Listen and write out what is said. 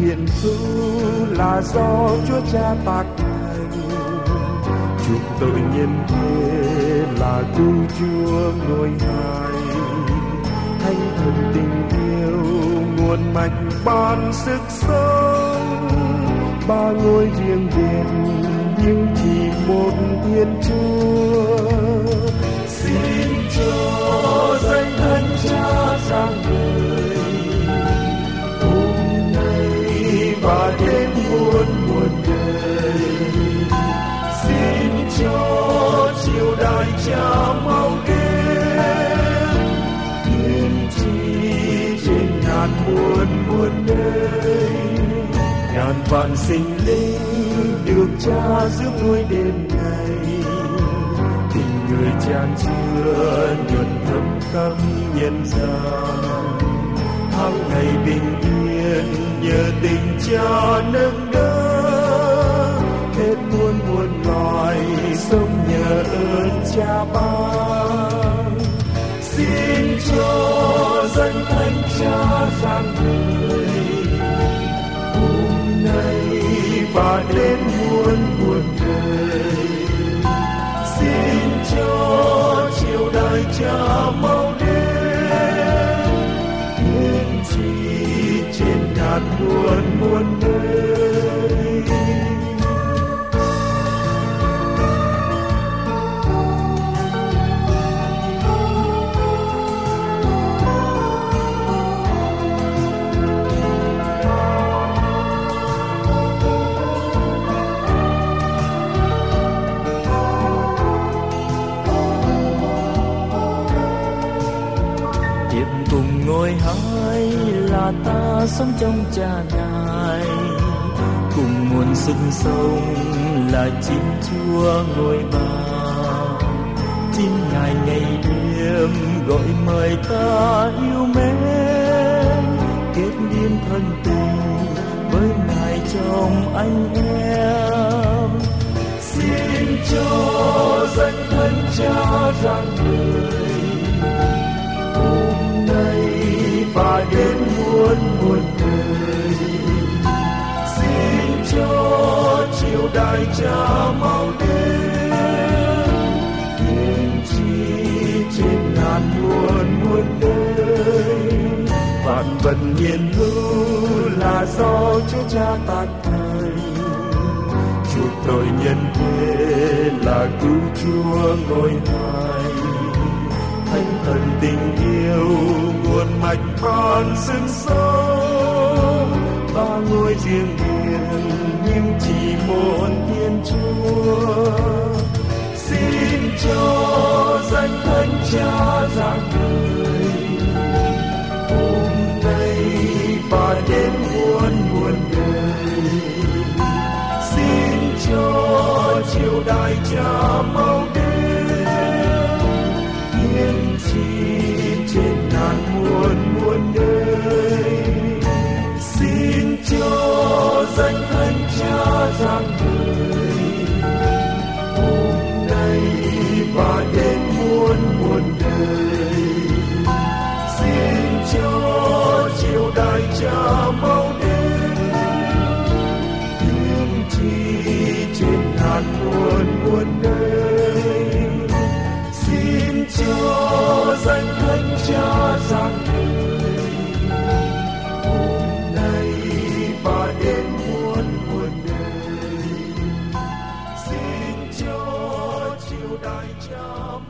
hiện hữu là do Chúa Cha tác thành. Chúng tôi nhân thế là cứu Chúa ngôi hài thánh thần tình yêu nguồn mạch ban sức sống. Ba ngôi riêng biệt, nhưng chỉ một thiên chúa. Xin Chúa danh thân cha cha mau đến thiên chi trên ngàn muôn muôn đời ngàn vạn sinh linh được cha giúp nuôi đêm ngày tình người tràn chứa nhuận thấm khắp nhân gian. Tháng ngày bình yên nhờ tình cha nâng cha sang người hôm nay và đến muôn muôn đời. Xin cho chiều đại cha mau đến. Thiên chi trên ngàn muôn muôn nơi. Tiệm cùng ngôi hai là ta sống trong cha ngài. Cùng nguồn sinh sống là chính chúa ngôi ba. Chim ngài ngày đêm gọi mời ta yêu mến. Kết liên thân tình với ngài trong anh em. Xin cho danh thân cha rằng người đại cha mau đến. Thiên chi trên ngàn muôn muôn đời. Vạn vật hiện hữu là do Chúa Cha tác thành chuộc tội nhân thế là cứu Chúa ngôi hài thánh thần tình yêu nguồn mạch con sinh sâu. Ba ngôi riêng biệt nhưng chỉ một thiên chúa. Cho danh thánh đời xin cho